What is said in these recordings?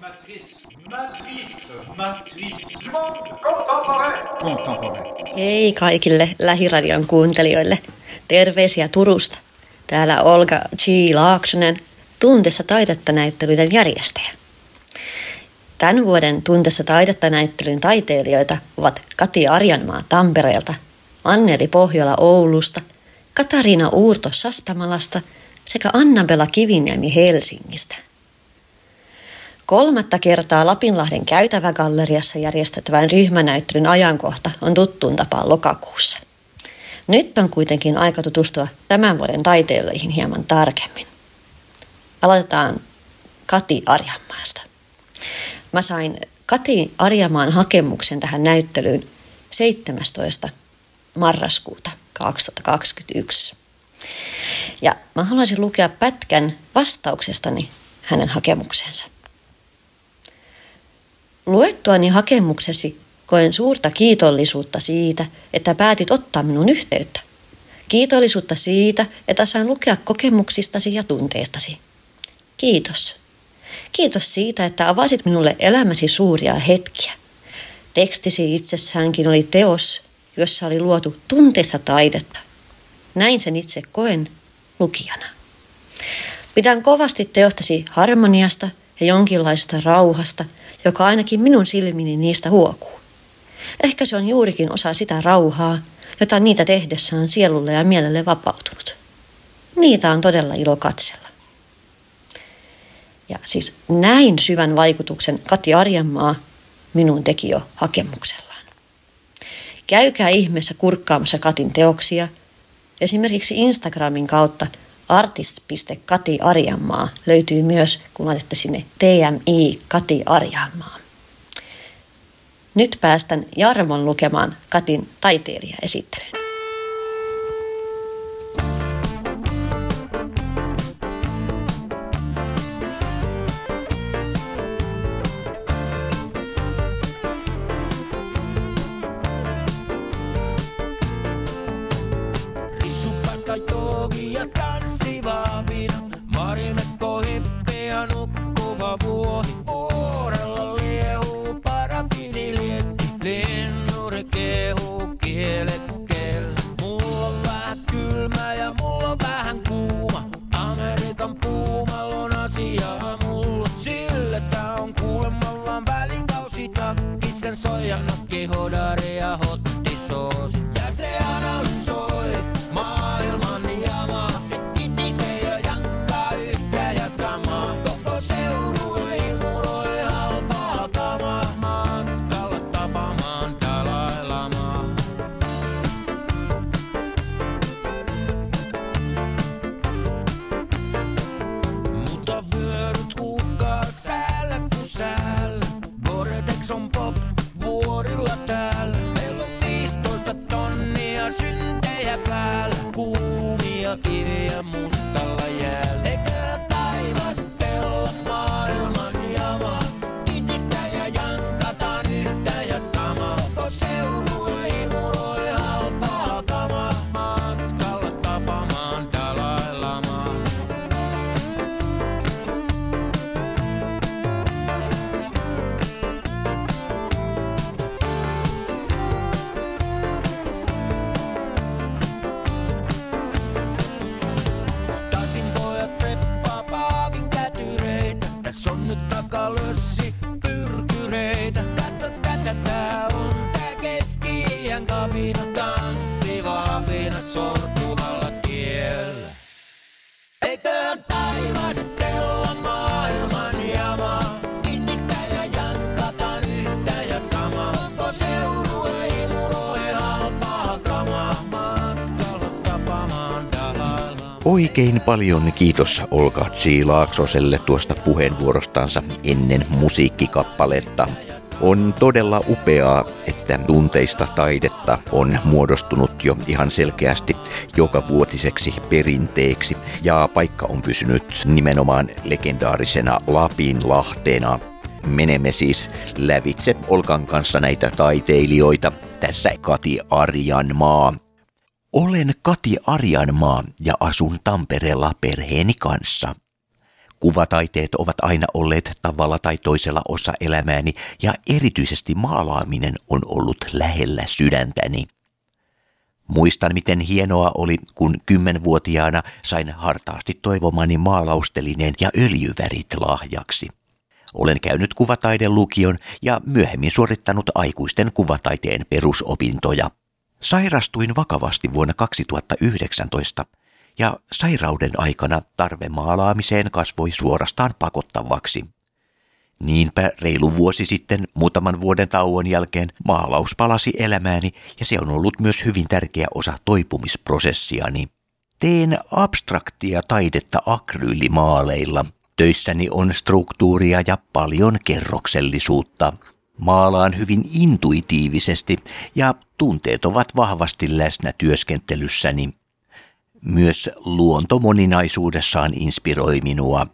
Matrice, matrice, matrice du monde contemporain. Contemporain. Hei kaikille Lähiradion kuuntelijoille. Terveisiä Turusta. Täällä Olga G. Laaksonen, Tuntessa taidetta näyttelyiden järjestäjä. Tämän vuoden Tuntessa taidetta näyttelyn taiteilijoita ovat Kati Arjanmaa Tampereelta, Anneli Pohjola Oulusta, Katariina Uurto Sastamalasta sekä Annabella Kiviniemi Helsingistä. Kolmatta kertaa Lapinlahden käytävägalleriassa järjestettävän ryhmänäyttelyn ajankohta on tuttuun tapaan lokakuussa. Nyt on kuitenkin aika tutustua tämän vuoden taiteilijoihin hieman tarkemmin. Aloitetaan Kati Arjanmaasta. Mä sain Kati Arjamaan hakemuksen tähän näyttelyyn 17. marraskuuta 2021. Ja mä haluaisin lukea pätkän vastauksestani hänen hakemuksensa. Luettuani hakemuksesi koen suurta kiitollisuutta siitä, että päätit ottaa minun yhteyttä. Kiitollisuutta siitä, että saan lukea kokemuksistasi ja tunteistasi. Kiitos. Kiitos siitä, että avasit minulle elämäsi suuria hetkiä. Tekstisi itsessäänkin oli teos, jossa oli luotu tunteista taidetta. Näin sen itse koen lukijana. Pidän kovasti teostasi harmoniasta ja jonkinlaista rauhasta, joka ainakin minun silmini niistä huokuu. Ehkä se on juurikin osa sitä rauhaa, jota niitä tehdessä on sielulle ja mielelle vapautunut. Niitä on todella ilo katsella. Ja siis näin syvän vaikutuksen Kati Arjanmaa minun teki jo hakemuksellaan. Käykää ihmeessä kurkkaamassa Katin teoksia. Esimerkiksi Instagramin kautta artist.kati Arjanmaa löytyy myös, kun laitatte sinne TMI Kati Arjanmaa. Nyt päästän Jarmon lukemaan Katin taiteilijaesittelyn. Que jolaré a hot Ya se Oikein paljon kiitos Olga G. Laaksoselle tuosta puheenvuorostansa ennen musiikkikappaletta. On todella upeaa, että tunteista taidetta on muodostunut jo ihan selkeästi joka vuotiseksi perinteeksi ja paikka on pysynyt nimenomaan legendaarisena Lapinlahtena. Menemme siis lävitse Olkan kanssa näitä taiteilijoita. Tässä Kati Arjanmaa. Olen Kati Arjanmaa ja asun Tampereella perheeni kanssa. Kuvataiteet ovat aina olleet tavalla tai toisella osa elämääni ja erityisesti maalaaminen on ollut lähellä sydäntäni. Muistan, miten hienoa oli, kun kymmenvuotiaana sain hartaasti toivomani maalaustelineen ja öljyvärit lahjaksi. Olen käynyt lukion ja myöhemmin suorittanut aikuisten kuvataiteen perusopintoja. Sairastuin vakavasti vuonna 2019 ja sairauden aikana tarve maalaamiseen kasvoi suorastaan pakottavaksi. Niinpä reilu vuosi sitten, muutaman vuoden tauon jälkeen, maalaus palasi elämääni ja se on ollut myös hyvin tärkeä osa toipumisprosessiani. Teen abstraktia taidetta akryylimaaleilla. Töissäni on struktuuria ja paljon kerroksellisuutta. Maalaan hyvin intuitiivisesti ja tunteet ovat vahvasti läsnä työskentelyssäni. Myös luonto moninaisuudessaan inspiroi minua.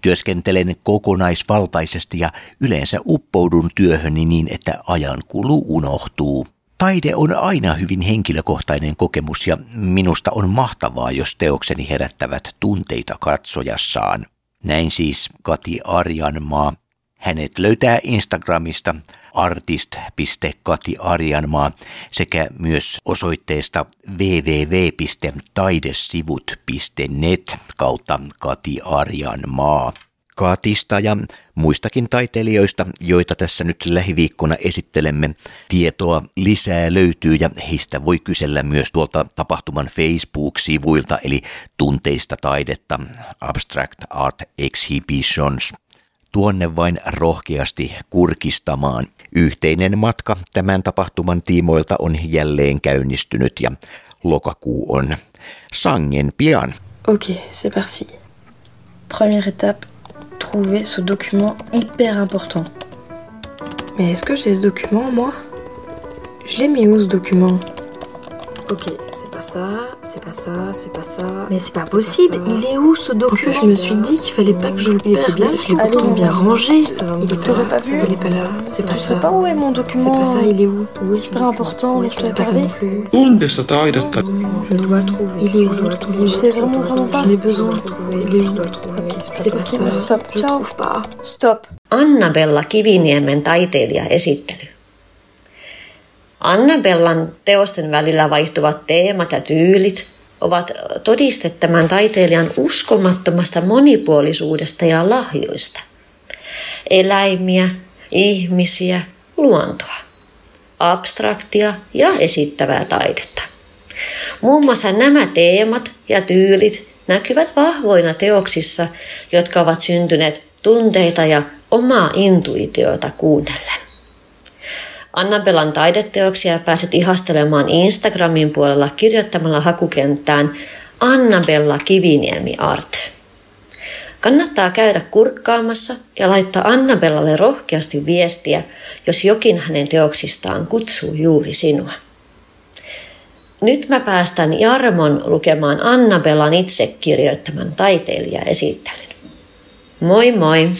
Työskentelen kokonaisvaltaisesti ja yleensä uppoudun työhöni niin, että ajan kulu unohtuu. Taide on aina hyvin henkilökohtainen kokemus ja minusta on mahtavaa, jos teokseni herättävät tunteita katsojassaan. Näin siis Kati Arjanmaa. Hänet löytää Instagramista artist.katiarjanmaa sekä myös osoitteesta www.taidesivut.net kautta Kati Arjanmaa. Katista ja muistakin taiteilijoista, joita tässä nyt lähiviikkona esittelemme. Tietoa lisää löytyy ja heistä voi kysellä myös tuolta tapahtuman Facebook-sivuilta, eli tunteista taidetta, Abstract Art Exhibitions – tuonne vain rohkeasti kurkistamaan. Yhteinen matka tämän tapahtuman tiimoilta on jälleen käynnistynyt ja lokakuu on sangen pian. Ok, c'est parti. Première étape, trouver ce document hyper important. Mais est-ce que j'ai ce document, moi Je l'ai mis où ce document Ok, ça, c'est pas ça, c'est pas ça. Mais c'est pas possible, il est où ce document En je me suis dit qu'il fallait pas que je le Il était bien, je l'ai pourtant bien rangé. Ça va il est pas vu Il est pas là. C'est pas ça. sais pas où est mon document. C'est pas ça, il est où Oui, super important, je te pas ça non plus. Je dois le trouver. Il est où Je dois le trouver. Je sais vraiment vraiment pas. J'ai besoin de trouver. Il est où Je dois le trouver. C'est pas ça. Stop. Je trouve pas. Stop. Annabella Kiviniemen taiteilija esittely. Annabellan teosten välillä vaihtuvat teemat ja tyylit ovat todiste tämän taiteilijan uskomattomasta monipuolisuudesta ja lahjoista. Eläimiä, ihmisiä, luontoa, abstraktia ja esittävää taidetta. Muun muassa nämä teemat ja tyylit näkyvät vahvoina teoksissa, jotka ovat syntyneet tunteita ja omaa intuitiota kuunnellen. Annabellan taideteoksia pääset ihastelemaan Instagramin puolella kirjoittamalla hakukenttään Annabella Kiviniemi Art. Kannattaa käydä kurkkaamassa ja laittaa Annabellalle rohkeasti viestiä, jos jokin hänen teoksistaan kutsuu juuri sinua. Nyt mä päästän Jarmon lukemaan Annabellan itse kirjoittaman taiteilijaesittelyn. Moi moi!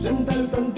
真的等。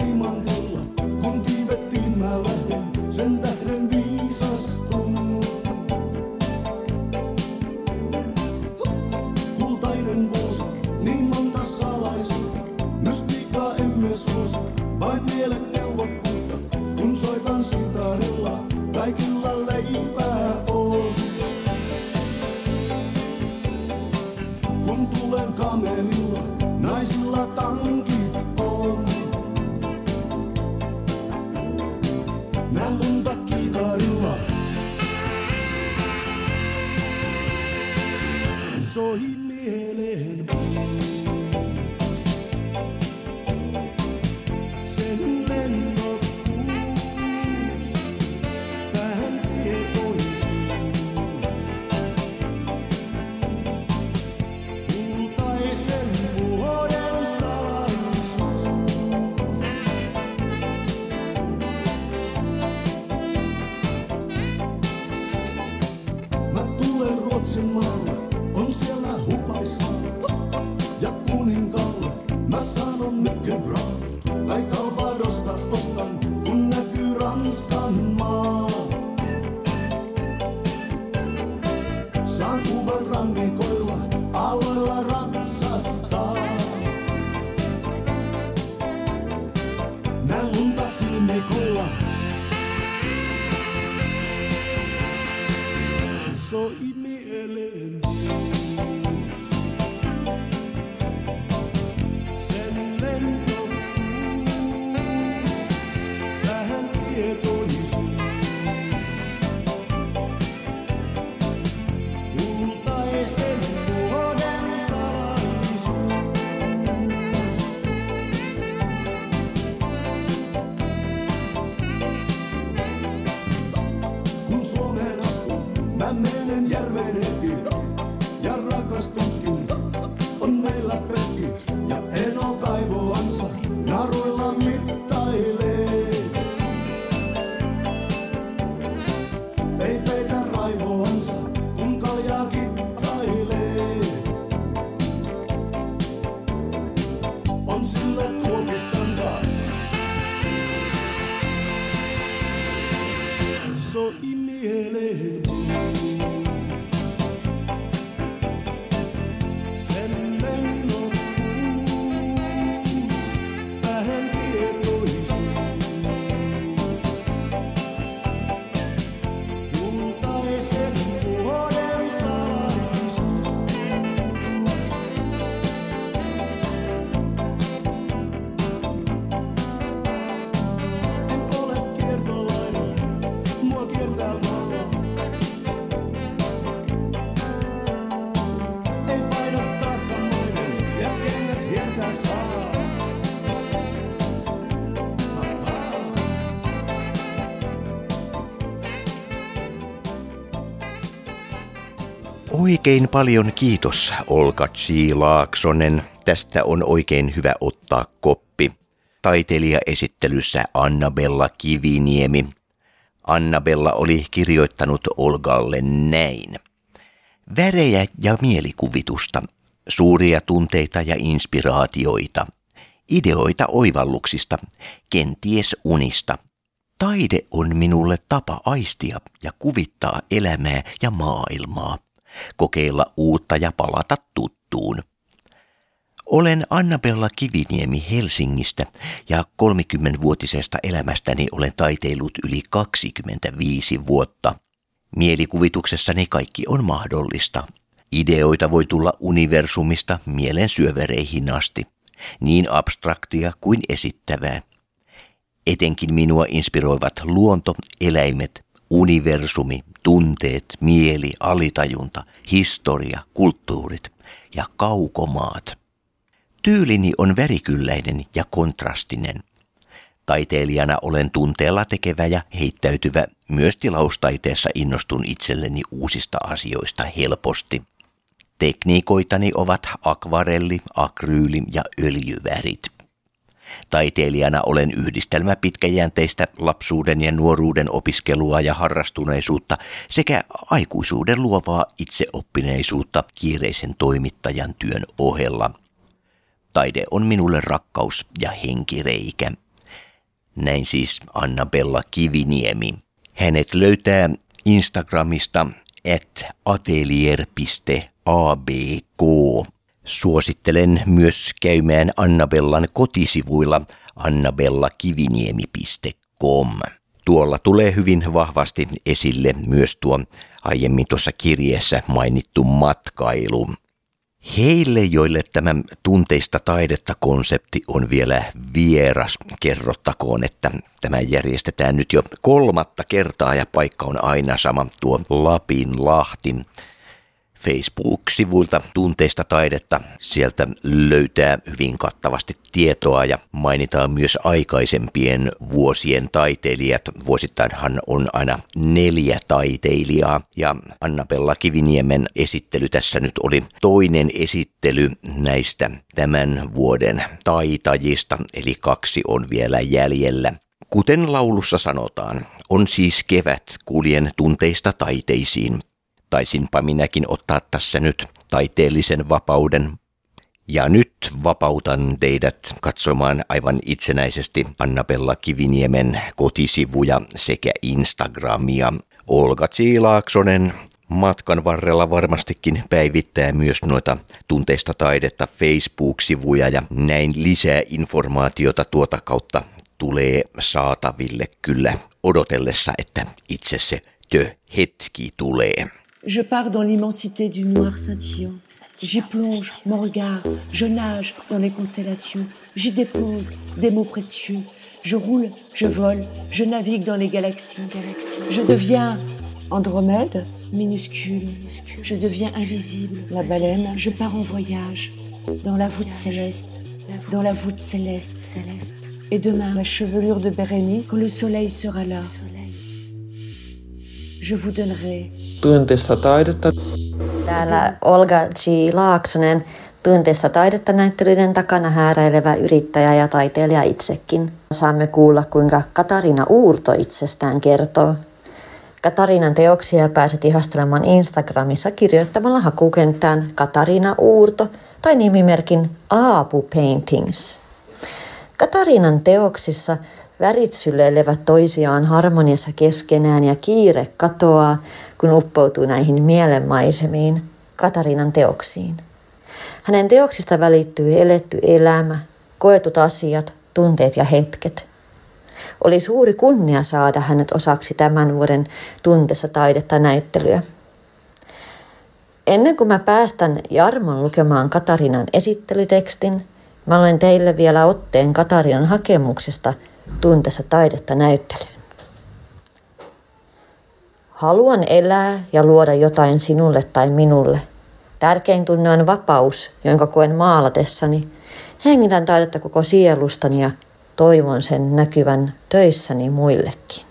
listen. Oikein paljon kiitos Olka G. Laaksonen. Tästä on oikein hyvä ottaa koppi. Taiteilijaesittelyssä Annabella Kiviniemi. Annabella oli kirjoittanut Olgalle näin. Värejä ja mielikuvitusta, suuria tunteita ja inspiraatioita, ideoita oivalluksista, kenties unista. Taide on minulle tapa aistia ja kuvittaa elämää ja maailmaa, kokeilla uutta ja palata tuttuun. Olen Annabella Kiviniemi Helsingistä ja 30-vuotisesta elämästäni olen taiteillut yli 25 vuotta. Mielikuvituksessani kaikki on mahdollista. Ideoita voi tulla universumista mielen syövereihin asti, niin abstraktia kuin esittävää. Etenkin minua inspiroivat luonto, eläimet, universumi, tunteet, mieli, alitajunta, historia, kulttuurit ja kaukomaat. Tyylini on värikylläinen ja kontrastinen. Taiteilijana olen tunteella tekevä ja heittäytyvä, myös tilaustaiteessa innostun itselleni uusista asioista helposti. Tekniikoitani ovat akvarelli, akryyli ja öljyvärit. Taiteilijana olen yhdistelmä pitkäjänteistä lapsuuden ja nuoruuden opiskelua ja harrastuneisuutta sekä aikuisuuden luovaa itseoppineisuutta kiireisen toimittajan työn ohella. Taide on minulle rakkaus ja henkireikä. Näin siis Annabella Kiviniemi. Hänet löytää Instagramista at atelier.abk. Suosittelen myös käymään Annabellan kotisivuilla annabellakiviniemi.com. Tuolla tulee hyvin vahvasti esille myös tuo aiemmin tuossa kirjeessä mainittu matkailu. Heille, joille tämä tunteista taidetta konsepti on vielä vieras, kerrottakoon, että tämä järjestetään nyt jo kolmatta kertaa ja paikka on aina sama tuo Lapin Lahti. Facebook-sivuilta tunteista taidetta. Sieltä löytää hyvin kattavasti tietoa ja mainitaan myös aikaisempien vuosien taiteilijat. Vuosittainhan on aina neljä taiteilijaa ja Anna-Pella Kiviniemen esittely tässä nyt oli toinen esittely näistä tämän vuoden taitajista, eli kaksi on vielä jäljellä. Kuten laulussa sanotaan, on siis kevät, kuljen tunteista taiteisiin. Taisinpa minäkin ottaa tässä nyt taiteellisen vapauden. Ja nyt vapautan teidät katsomaan aivan itsenäisesti Annabella Kiviniemen kotisivuja sekä Instagramia. Olga Tsiilaaksonen matkan varrella varmastikin päivittää myös noita tunteista taidetta Facebook-sivuja ja näin lisää informaatiota tuota kautta tulee saataville kyllä odotellessa, että itse se tö-hetki tulee. Je pars dans l'immensité du noir scintillant. J'y plonge mon regard, je nage dans les constellations, j'y dépose des mots précieux. Je roule, je vole, je navigue dans les galaxies. Je deviens Andromède, minuscule. Je deviens invisible, la baleine. Je pars en voyage dans la voûte céleste, dans la voûte céleste, céleste. Et demain, la chevelure de Bérénice, quand le soleil sera là, je vous donnerai. Tunteista taidetta. Täällä Olga G. Laaksonen, tunteista taidetta näyttelyiden takana hääräilevä yrittäjä ja taiteilija itsekin. Saamme kuulla, kuinka Katarina Uurto itsestään kertoo. Katarinan teoksia pääset ihastelemaan Instagramissa kirjoittamalla hakukenttään Katarina Uurto tai nimimerkin Aapu Paintings. Katarinan teoksissa värit syleilevät toisiaan harmoniassa keskenään ja kiire katoaa, kun uppoutuu näihin mielenmaisemiin Katarinan teoksiin. Hänen teoksista välittyy eletty elämä, koetut asiat, tunteet ja hetket. Oli suuri kunnia saada hänet osaksi tämän vuoden tuntessa taidetta näyttelyä. Ennen kuin mä päästän Jarmon lukemaan Katarinan esittelytekstin, Mä olen teille vielä otteen Katarinan hakemuksesta tuntessa taidetta näyttelyyn. Haluan elää ja luoda jotain sinulle tai minulle. Tärkein tunne on vapaus, jonka koen maalatessani. Hengitän taidetta koko sielustani ja toivon sen näkyvän töissäni muillekin.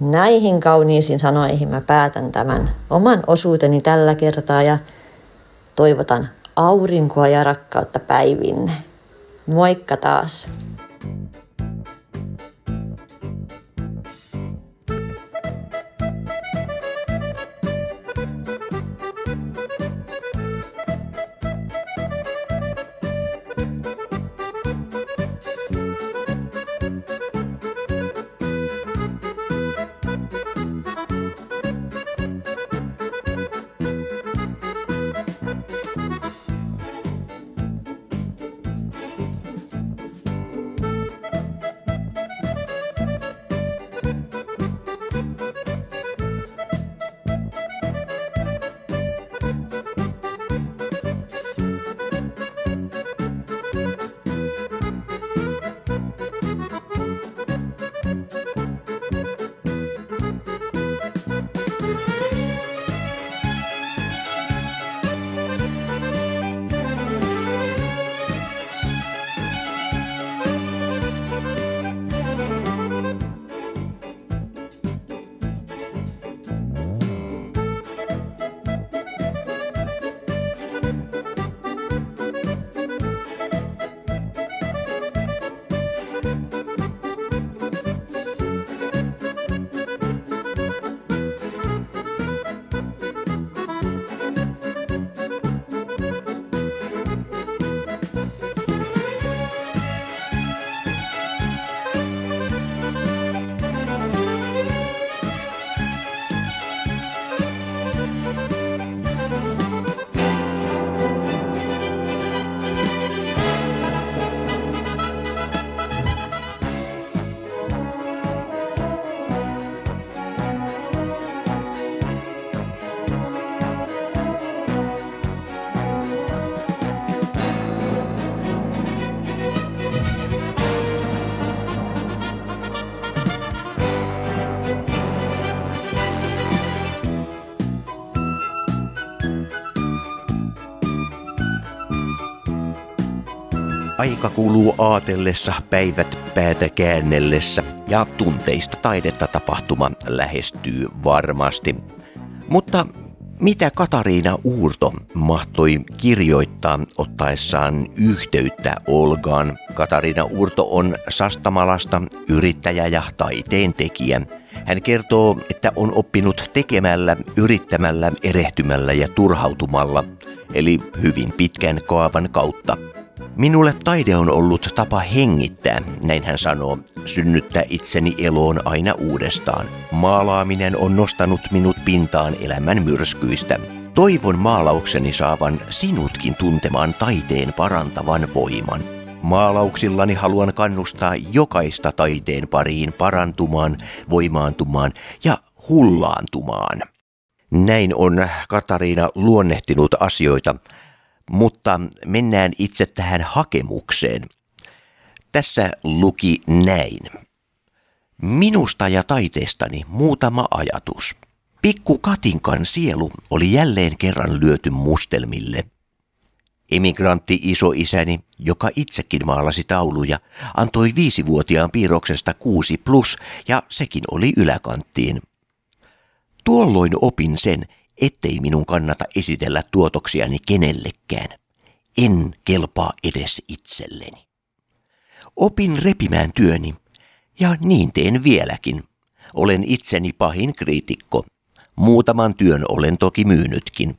Näihin kauniisiin sanoihin mä päätän tämän oman osuuteni tällä kertaa ja toivotan aurinkoa ja rakkautta päivinne. Moikka taas! Aika kuluu aatellessa, päivät päätä käännellessä ja tunteista taidetta tapahtuma lähestyy varmasti. Mutta mitä Katariina Uurto mahtoi kirjoittaa ottaessaan yhteyttä Olgaan? Katariina Uurto on Sastamalasta yrittäjä ja taiteentekijä. Hän kertoo, että on oppinut tekemällä, yrittämällä, erehtymällä ja turhautumalla, eli hyvin pitkän kaavan kautta. Minulle taide on ollut tapa hengittää, näin hän sanoo, synnyttää itseni eloon aina uudestaan. Maalaaminen on nostanut minut pintaan elämän myrskyistä. Toivon maalaukseni saavan sinutkin tuntemaan taiteen parantavan voiman. Maalauksillani haluan kannustaa jokaista taiteen pariin parantumaan, voimaantumaan ja hullaantumaan. Näin on Katariina luonnehtinut asioita mutta mennään itse tähän hakemukseen. Tässä luki näin. Minusta ja taiteestani muutama ajatus. Pikku Katinkan sielu oli jälleen kerran lyöty mustelmille. Emigrantti isoisäni, joka itsekin maalasi tauluja, antoi viisivuotiaan piirroksesta kuusi plus ja sekin oli yläkanttiin. Tuolloin opin sen, ettei minun kannata esitellä tuotoksiani kenellekään. En kelpaa edes itselleni. Opin repimään työni, ja niin teen vieläkin. Olen itseni pahin kriitikko. Muutaman työn olen toki myynytkin.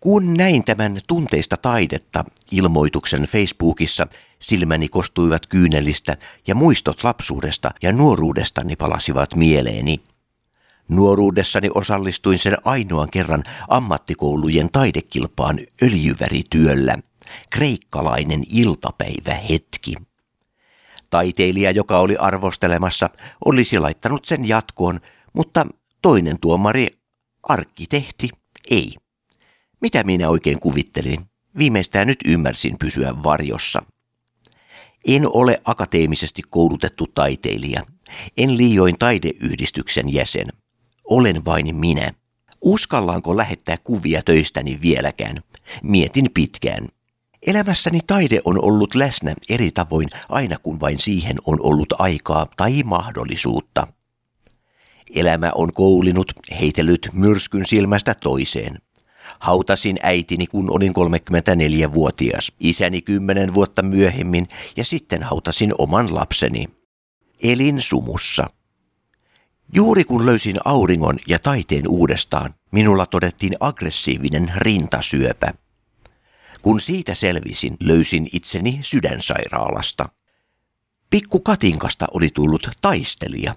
Kun näin tämän tunteista taidetta ilmoituksen Facebookissa, silmäni kostuivat kyynelistä ja muistot lapsuudesta ja nuoruudestani palasivat mieleeni. Nuoruudessani osallistuin sen ainoan kerran ammattikoulujen taidekilpaan öljyvärityöllä. Kreikkalainen iltapäivähetki. Taiteilija, joka oli arvostelemassa, olisi laittanut sen jatkoon, mutta toinen tuomari, arkkitehti, ei. Mitä minä oikein kuvittelin? Viimeistään nyt ymmärsin pysyä varjossa. En ole akateemisesti koulutettu taiteilija. En liioin taideyhdistyksen jäsen – olen vain minä. Uskallaanko lähettää kuvia töistäni vieläkään? Mietin pitkään. Elämässäni taide on ollut läsnä eri tavoin aina kun vain siihen on ollut aikaa tai mahdollisuutta. Elämä on koulinut, heitellyt myrskyn silmästä toiseen. Hautasin äitini, kun olin 34-vuotias, isäni kymmenen vuotta myöhemmin ja sitten hautasin oman lapseni. Elin sumussa. Juuri kun löysin auringon ja taiteen uudestaan, minulla todettiin aggressiivinen rintasyöpä. Kun siitä selvisin, löysin itseni sydänsairaalasta. Pikku Katinkasta oli tullut taistelija.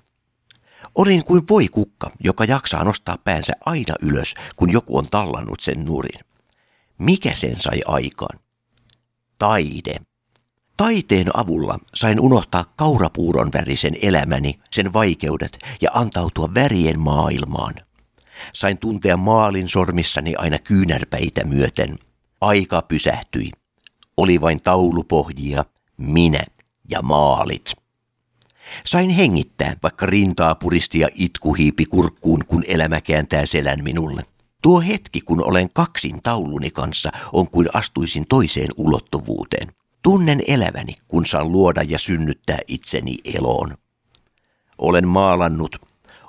Olin kuin voi kukka, joka jaksaa nostaa päänsä aina ylös, kun joku on tallannut sen nurin. Mikä sen sai aikaan? Taide. Taiteen avulla sain unohtaa kaurapuuron värisen elämäni, sen vaikeudet ja antautua värien maailmaan. Sain tuntea maalin sormissani aina kyynärpäitä myöten. Aika pysähtyi. Oli vain taulupohjia, minä ja maalit. Sain hengittää, vaikka rintaa puristi ja itku hiipi kurkkuun, kun elämä kääntää selän minulle. Tuo hetki, kun olen kaksin tauluni kanssa, on kuin astuisin toiseen ulottuvuuteen. Tunnen eläväni, kun saan luoda ja synnyttää itseni eloon. Olen maalannut,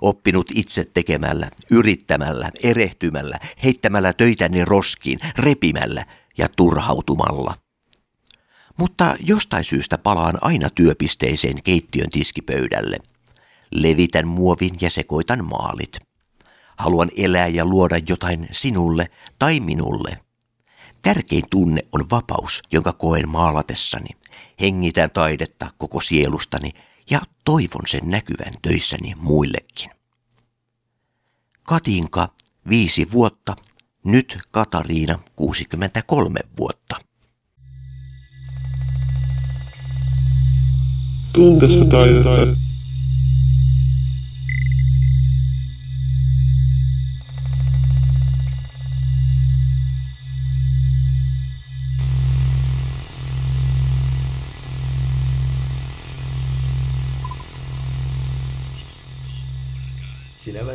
oppinut itse tekemällä, yrittämällä, erehtymällä, heittämällä töitäni roskiin, repimällä ja turhautumalla. Mutta jostain syystä palaan aina työpisteeseen keittiön tiskipöydälle. Levitän muovin ja sekoitan maalit. Haluan elää ja luoda jotain sinulle tai minulle. Tärkein tunne on vapaus, jonka koen maalatessani. Hengitän taidetta koko sielustani ja toivon sen näkyvän töissäni muillekin. Katinka, viisi vuotta, nyt Katariina, 63 vuotta. Tunteesta taidetta.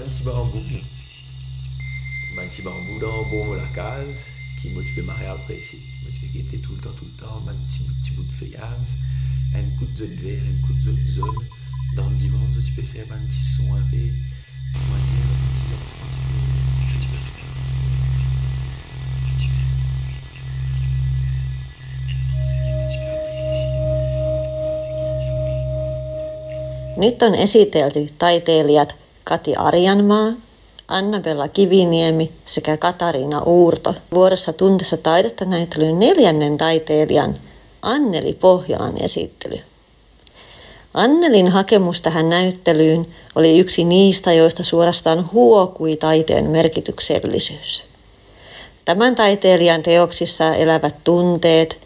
Mansi un petit Barambou dans bon la qui m'a tué marrer après ici, qui m'a tué guetter tout le temps, tout le temps, un petit bout, petit bout de feuillage, un coup de verre, un coup de zone, dans le divan, je peux faire un petit son un Nyt on esitelty taiteilijat. Kati Arjanmaa, Annabella Kiviniemi sekä Katariina Uurto vuorossa tuntessa taidetta näyttelyn neljännen taiteilijan Anneli Pohjolan esittely. Annelin hakemus tähän näyttelyyn oli yksi niistä, joista suorastaan huokui taiteen merkityksellisyys. Tämän taiteilijan teoksissa elävät tunteet,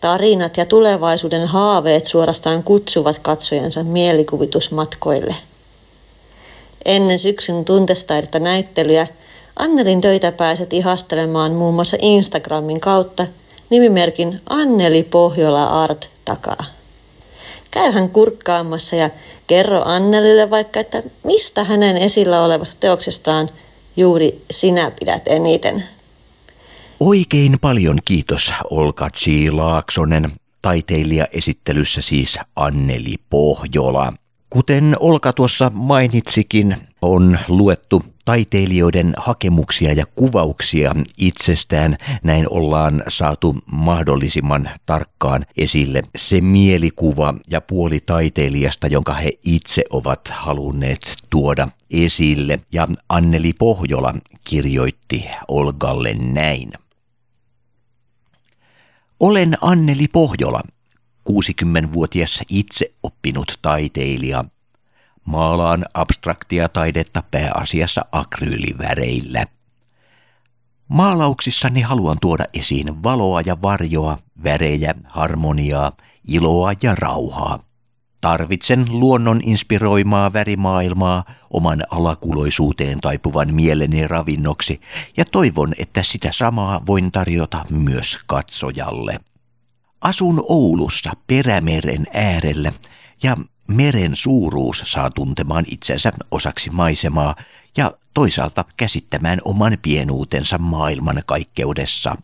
tarinat ja tulevaisuuden haaveet suorastaan kutsuvat katsojansa mielikuvitusmatkoille. Ennen syksyn tuntestaidetta näyttelyä Annelin töitä pääset ihastelemaan muun muassa Instagramin kautta nimimerkin Anneli Pohjola Art takaa. Käyhän kurkkaamassa ja kerro Annelille vaikka, että mistä hänen esillä olevasta teoksestaan juuri sinä pidät eniten. Oikein paljon kiitos Olka G. Laaksonen, taiteilija esittelyssä siis Anneli Pohjola. Kuten Olka tuossa mainitsikin, on luettu taiteilijoiden hakemuksia ja kuvauksia itsestään. Näin ollaan saatu mahdollisimman tarkkaan esille se mielikuva ja puoli taiteilijasta, jonka he itse ovat halunneet tuoda esille. Ja Anneli Pohjola kirjoitti Olgalle näin. Olen Anneli Pohjola, 60-vuotias itse oppinut taiteilija. Maalaan abstraktia taidetta pääasiassa akryyliväreillä. Maalauksissani haluan tuoda esiin valoa ja varjoa, värejä, harmoniaa, iloa ja rauhaa. Tarvitsen luonnon inspiroimaa värimaailmaa oman alakuloisuuteen taipuvan mieleni ravinnoksi ja toivon, että sitä samaa voin tarjota myös katsojalle. Asun Oulussa perämeren äärellä ja meren suuruus saa tuntemaan itsensä osaksi maisemaa ja toisaalta käsittämään oman pienuutensa maailman kaikkeudessa.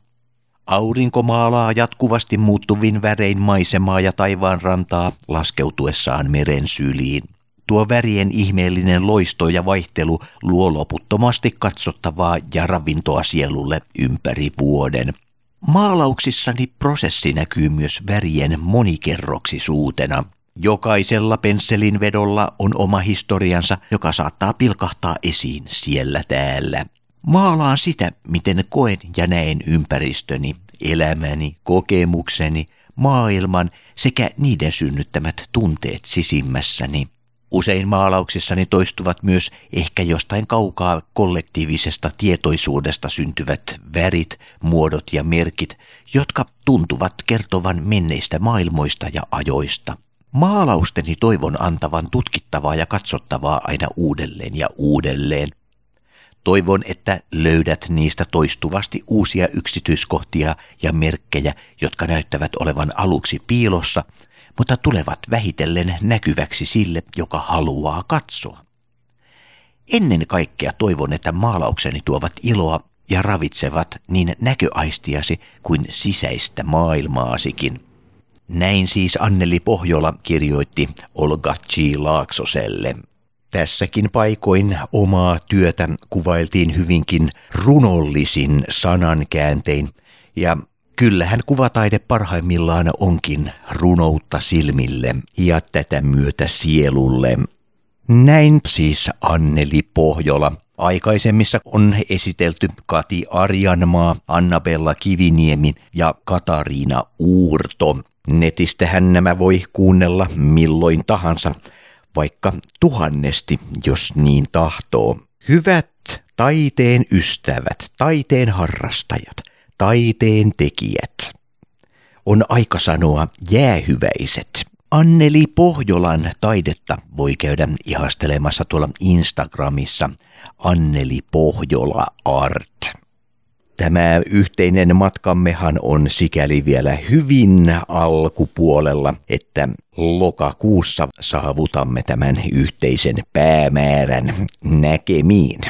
Aurinko maalaa jatkuvasti muuttuvin värein maisemaa ja taivaan rantaa laskeutuessaan meren syliin. Tuo värien ihmeellinen loisto ja vaihtelu luo loputtomasti katsottavaa ja ravintoa sielulle ympäri vuoden – Maalauksissani prosessi näkyy myös värien monikerroksisuutena. Jokaisella pensselin vedolla on oma historiansa, joka saattaa pilkahtaa esiin siellä täällä. Maalaan sitä, miten koen ja näen ympäristöni, elämäni, kokemukseni, maailman sekä niiden synnyttämät tunteet sisimmässäni. Usein maalauksissani toistuvat myös ehkä jostain kaukaa kollektiivisesta tietoisuudesta syntyvät värit, muodot ja merkit, jotka tuntuvat kertovan menneistä maailmoista ja ajoista. Maalausteni toivon antavan tutkittavaa ja katsottavaa aina uudelleen ja uudelleen. Toivon, että löydät niistä toistuvasti uusia yksityiskohtia ja merkkejä, jotka näyttävät olevan aluksi piilossa – mutta tulevat vähitellen näkyväksi sille, joka haluaa katsoa. Ennen kaikkea toivon, että maalaukseni tuovat iloa ja ravitsevat niin näköaistiasi kuin sisäistä maailmaasikin. Näin siis Anneli Pohjola kirjoitti Olga G. Laaksoselle. Tässäkin paikoin omaa työtä kuvailtiin hyvinkin runollisin sanankääntein, ja Kyllähän kuvataide parhaimmillaan onkin runoutta silmille ja tätä myötä sielulle. Näin siis Anneli Pohjola. Aikaisemmissa on esitelty Kati Arjanmaa, Annabella Kiviniemi ja Katariina Uurto. Netistähän nämä voi kuunnella milloin tahansa, vaikka tuhannesti, jos niin tahtoo. Hyvät taiteen ystävät, taiteen harrastajat – taiteen tekijät. On aika sanoa jäähyväiset. Anneli Pohjolan taidetta voi käydä ihastelemassa tuolla Instagramissa Anneli Pohjola Art. Tämä yhteinen matkammehan on sikäli vielä hyvin alkupuolella, että lokakuussa saavutamme tämän yhteisen päämäärän näkemiin.